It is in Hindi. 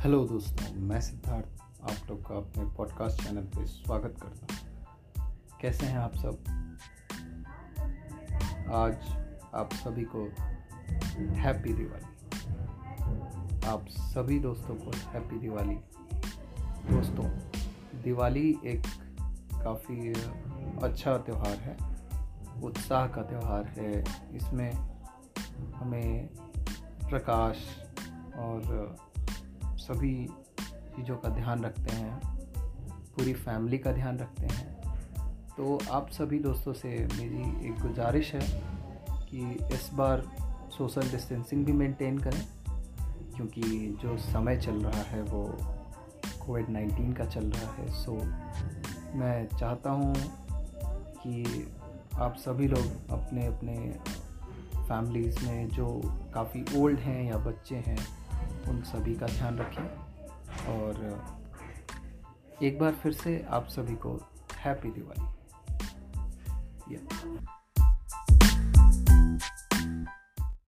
हेलो दोस्तों, मैं सिद्धार्थ, आप लोग का अपने पॉडकास्ट चैनल पे स्वागत करता हूँ। कैसे हैं आप सब? आज आप सभी को हैप्पी दिवाली। आप सभी दोस्तों को हैप्पी दिवाली। दोस्तों, दिवाली एक काफ़ी अच्छा त्यौहार है, उत्साह का त्यौहार है। इसमें हमें प्रकाश और सभी चीज़ों का ध्यान रखते हैं, पूरी फैमिली का ध्यान रखते हैं। तो आप सभी दोस्तों से मेरी एक गुजारिश है कि इस बार सोशल डिस्टेंसिंग भी मेंटेन करें, क्योंकि जो समय चल रहा है वो कोविड नाइन्टीन का चल रहा है। सो, मैं चाहता हूँ कि आप सभी लोग अपने अपने फैमिलीज़ में जो काफ़ी ओल्ड हैं या बच्चे हैं उन सभी का ध्यान रखें और एक बार फिर से आप सभी को हैप्पी दिवाली।